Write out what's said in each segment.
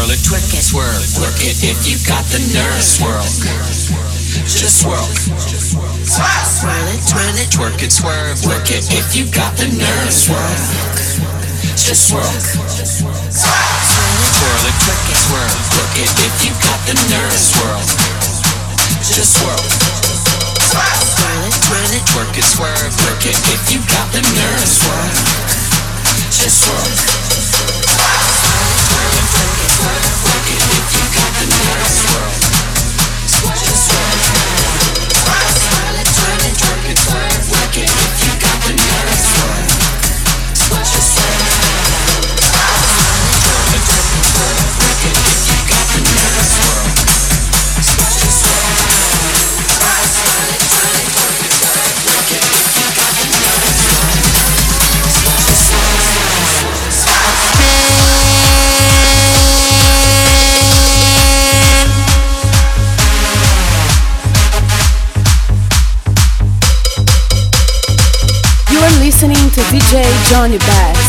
Swirl it, twerk it, swerve, work it if you got the nerve. Swirl, just swirl. Swirl it, twirl it, twerk it, swerve, work it if you got the nerve. Swirl, just swirl. Swirl it, twerk it, swerve, work it if you got the nerve. Swirl, just swirl. Swirl it, twirl it, twerk it, swerve, work it if you got the nerve. Swirl, just swirl. You to DJ Johnny Bass.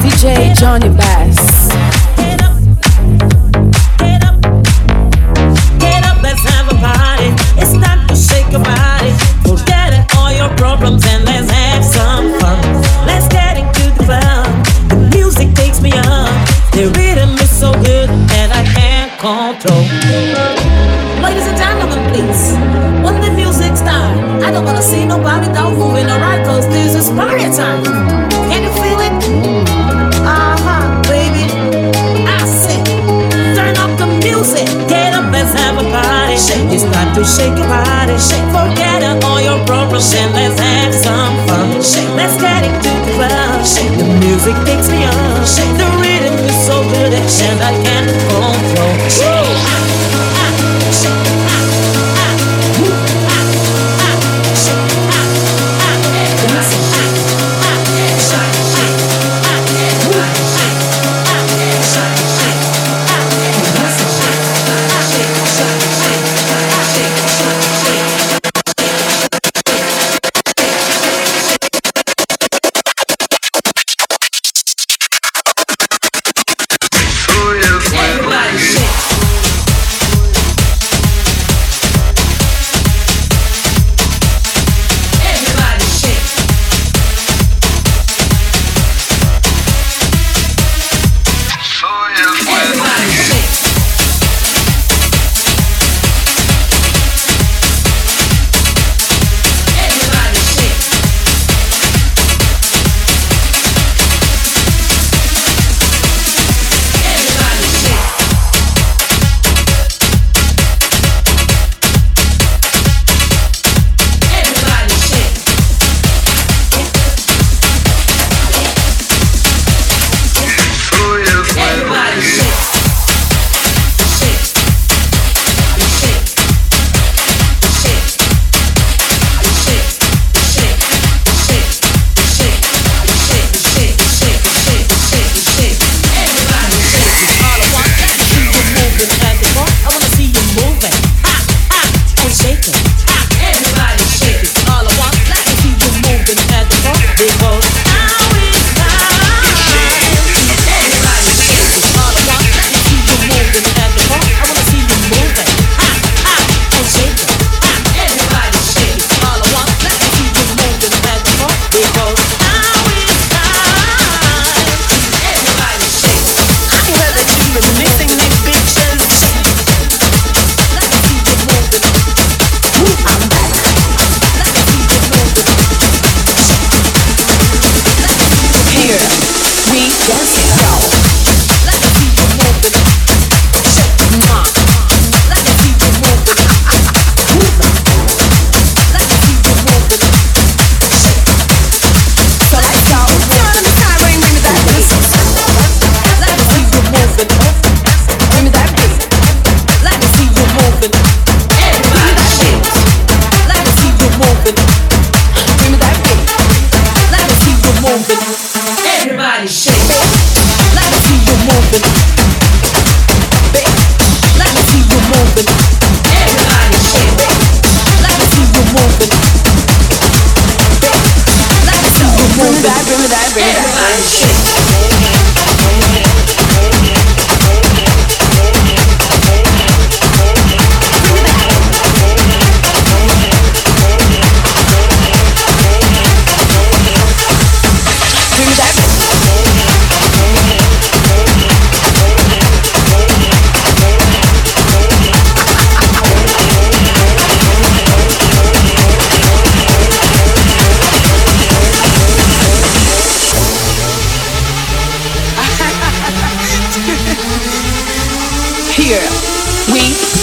DJ Johnny Bass. To shake your body, shake, forget all your problems and let's have some fun. Shake, let's get into the club. Shake, the music takes me on. Shake, the rhythm is so good and I can't Here. We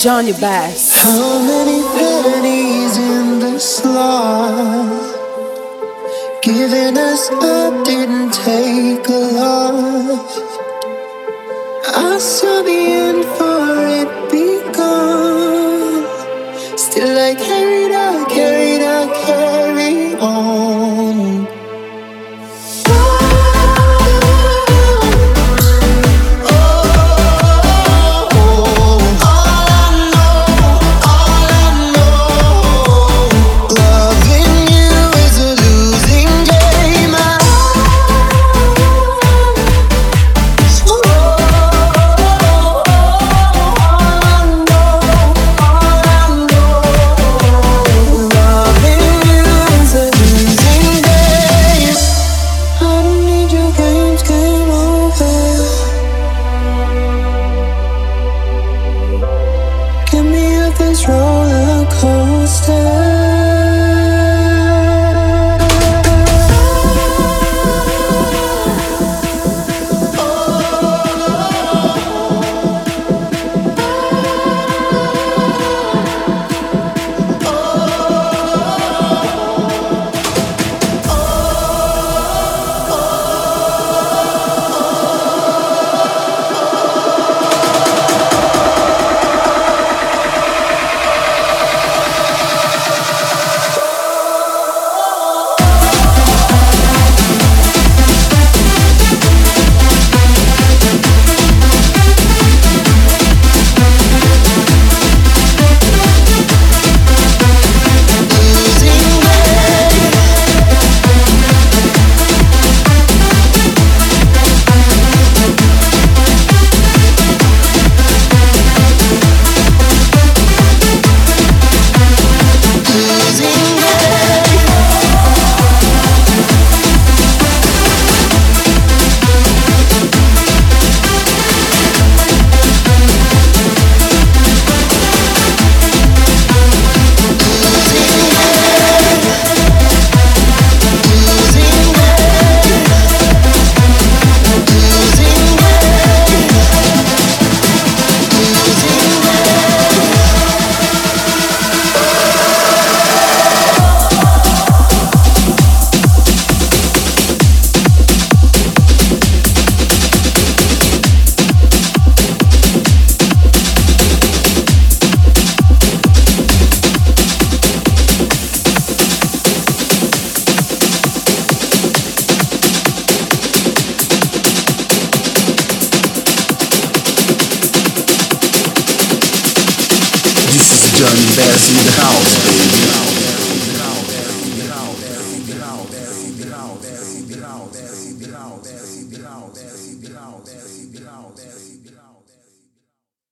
Johnny Bass.